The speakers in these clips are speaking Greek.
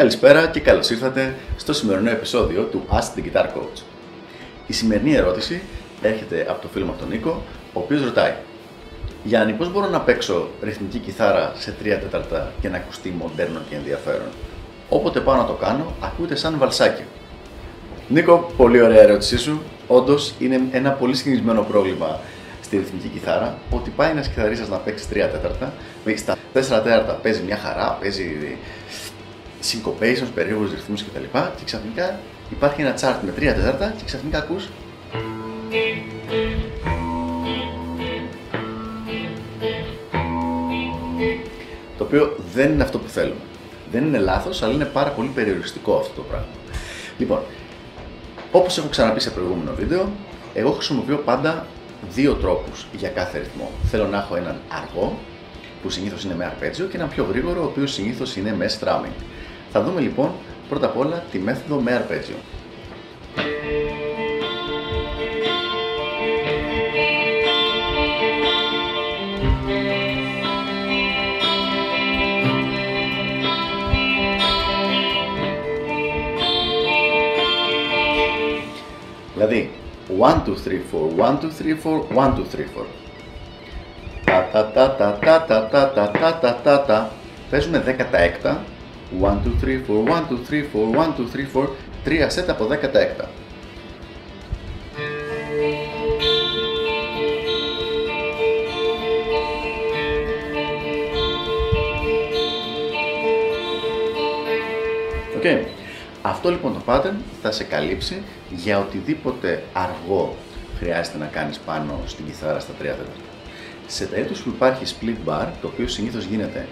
Καλησπέρα και καλώς ήρθατε στο σημερινό επεισόδιο του Ask the Guitar Coach. Η σημερινή ερώτηση έρχεται από το φίλο μου τον Νίκο, ο οποίος ρωτάει Γιάννη, πώς μπορώ να παίξω ρυθμική κιθάρα σε 3 τέταρτα και να ακουστεί μοντέρνο και ενδιαφέρον; Όποτε πάω να το κάνω, ακούγεται σαν βαλσάκι. Νίκο, πολύ ωραία ερώτησή σου. Όντως είναι ένα πολύ συνηθισμένο πρόβλημα στη ρυθμική κιθάρα ότι πάει ένας κιθαρίστας να παίξει 3 τέταρτα, στα 4 τέταρτα παίζει μια χαρά, παίζει syncopations, περίεργους ρυθμούς κτλ. Και, και ξαφνικά υπάρχει ένα chart με 3 τέταρτα και ξαφνικά ακούς το οποίο δεν είναι αυτό που θέλουμε. Δεν είναι λάθος, αλλά είναι πάρα πολύ περιοριστικό αυτό το πράγμα. Λοιπόν, όπως έχω ξαναπεί σε προηγούμενο βίντεο, εγώ χρησιμοποιώ πάντα δύο τρόπους για κάθε ρυθμό. Θέλω να έχω έναν αργό, που συνήθως είναι με αρπέτζιο, και έναν πιο γρήγορο, ο οποίος συνήθως είναι με strumming. Θα δούμε λοιπόν πρώτα απ' όλα τη μέθοδο με αρπέτζιο. Δηλαδή, 1, 2, 3, 4, 1, 2, 3, 4, 1, 2, 3, 4. Τα τα τα τα τα τα τα τα τα τα τα τα Παίζουμε 10 τα έκτα 1, 2, 3, 4, 1, 2, 3, 4, 1, 2, 3, 4 3 σετ από 10 τα έκτα Okay. Αυτό λοιπόν το pattern θα σε καλύψει για οτιδήποτε αργό χρειάζεται να κάνεις πάνω στην κιθάρα στα 3 τέταρτα. Σε περίπτωση που υπάρχει split bar, το οποίο συνήθως γίνεται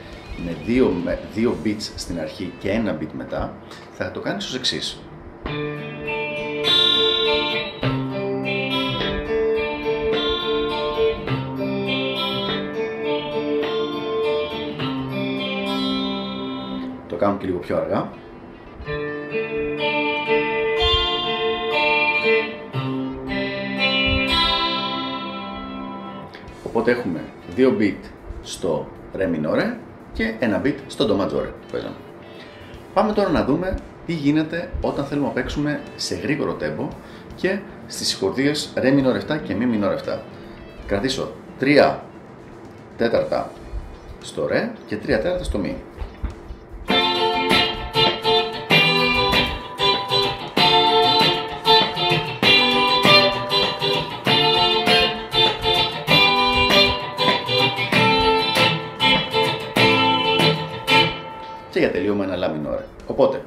με δύο, με δύο beats στην αρχή και ένα beat μετά, θα το κάνεις ως εξής. Το κάνω και λίγο πιο αργά. Οπότε έχουμε δύο beat στο re minore και ένα beat στο do majore που παίζαμε. Πάμε τώρα να δούμε τι γίνεται όταν θέλουμε να παίξουμε σε γρήγορο tempo και στις συγχορδίες re minore 7 και mi minore 7. Κρατήσω 3 τέταρτα στο re και 3 τέταρτα στο mi. Τελείωμα ένα λα μινόρε. Οπότε,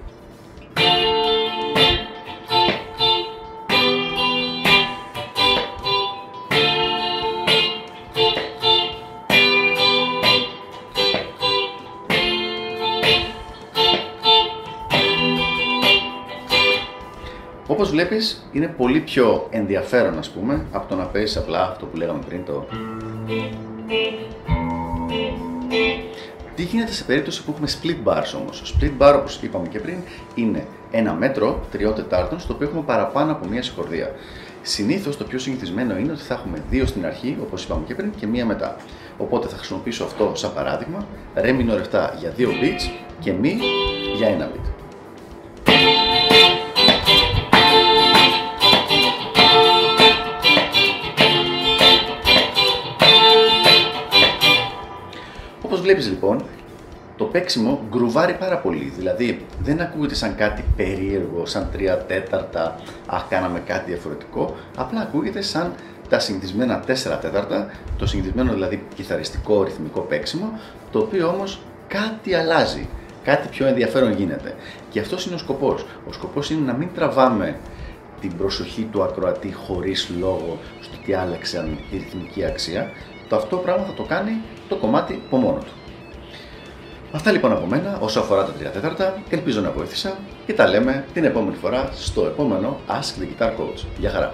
Όπως βλέπεις είναι πολύ πιο ενδιαφέρον ας πούμε από το να παίζεις απλά αυτό που λέγαμε πριν το τι γίνεται σε περίπτωση που έχουμε split bars όμως; Split bar όπως είπαμε και πριν είναι ένα μέτρο τριών τετάρτων στο οποίο έχουμε παραπάνω από μία συγχορδία. Συνήθως το πιο συνηθισμένο είναι ότι θα έχουμε δύο στην αρχή όπως είπαμε και πριν και μία μετά. Οπότε θα χρησιμοποιήσω αυτό σαν παράδειγμα, re minor 7 για δύο beats και mi για ένα beat. Όπως βλέπεις λοιπόν, το παίξιμο γκρουβάρει πάρα πολύ. Δηλαδή δεν ακούγεται σαν κάτι περίεργο, σαν τρία τέταρτα, αχ κάναμε κάτι διαφορετικό, απλά ακούγεται σαν τα συνηθισμένα τέσσερα τέταρτα, το συνηθισμένο δηλαδή κιθαριστικό ρυθμικό παίξιμο, το οποίο όμως κάτι αλλάζει, κάτι πιο ενδιαφέρον γίνεται. Και αυτός είναι ο σκοπός. Ο σκοπός είναι να μην τραβάμε την προσοχή του ακροατή χωρίς λόγο στο τι άλλαξαν η ρυθμική αξία, το αυτό πράγμα θα το κάνει το κομμάτι από μόνο του. Αυτά λοιπόν από μένα όσο αφορά τα 3 τέταρτα, ελπίζω να βοήθησα και τα λέμε την επόμενη φορά στο επόμενο Ask the Guitar Coach. Γεια χαρά!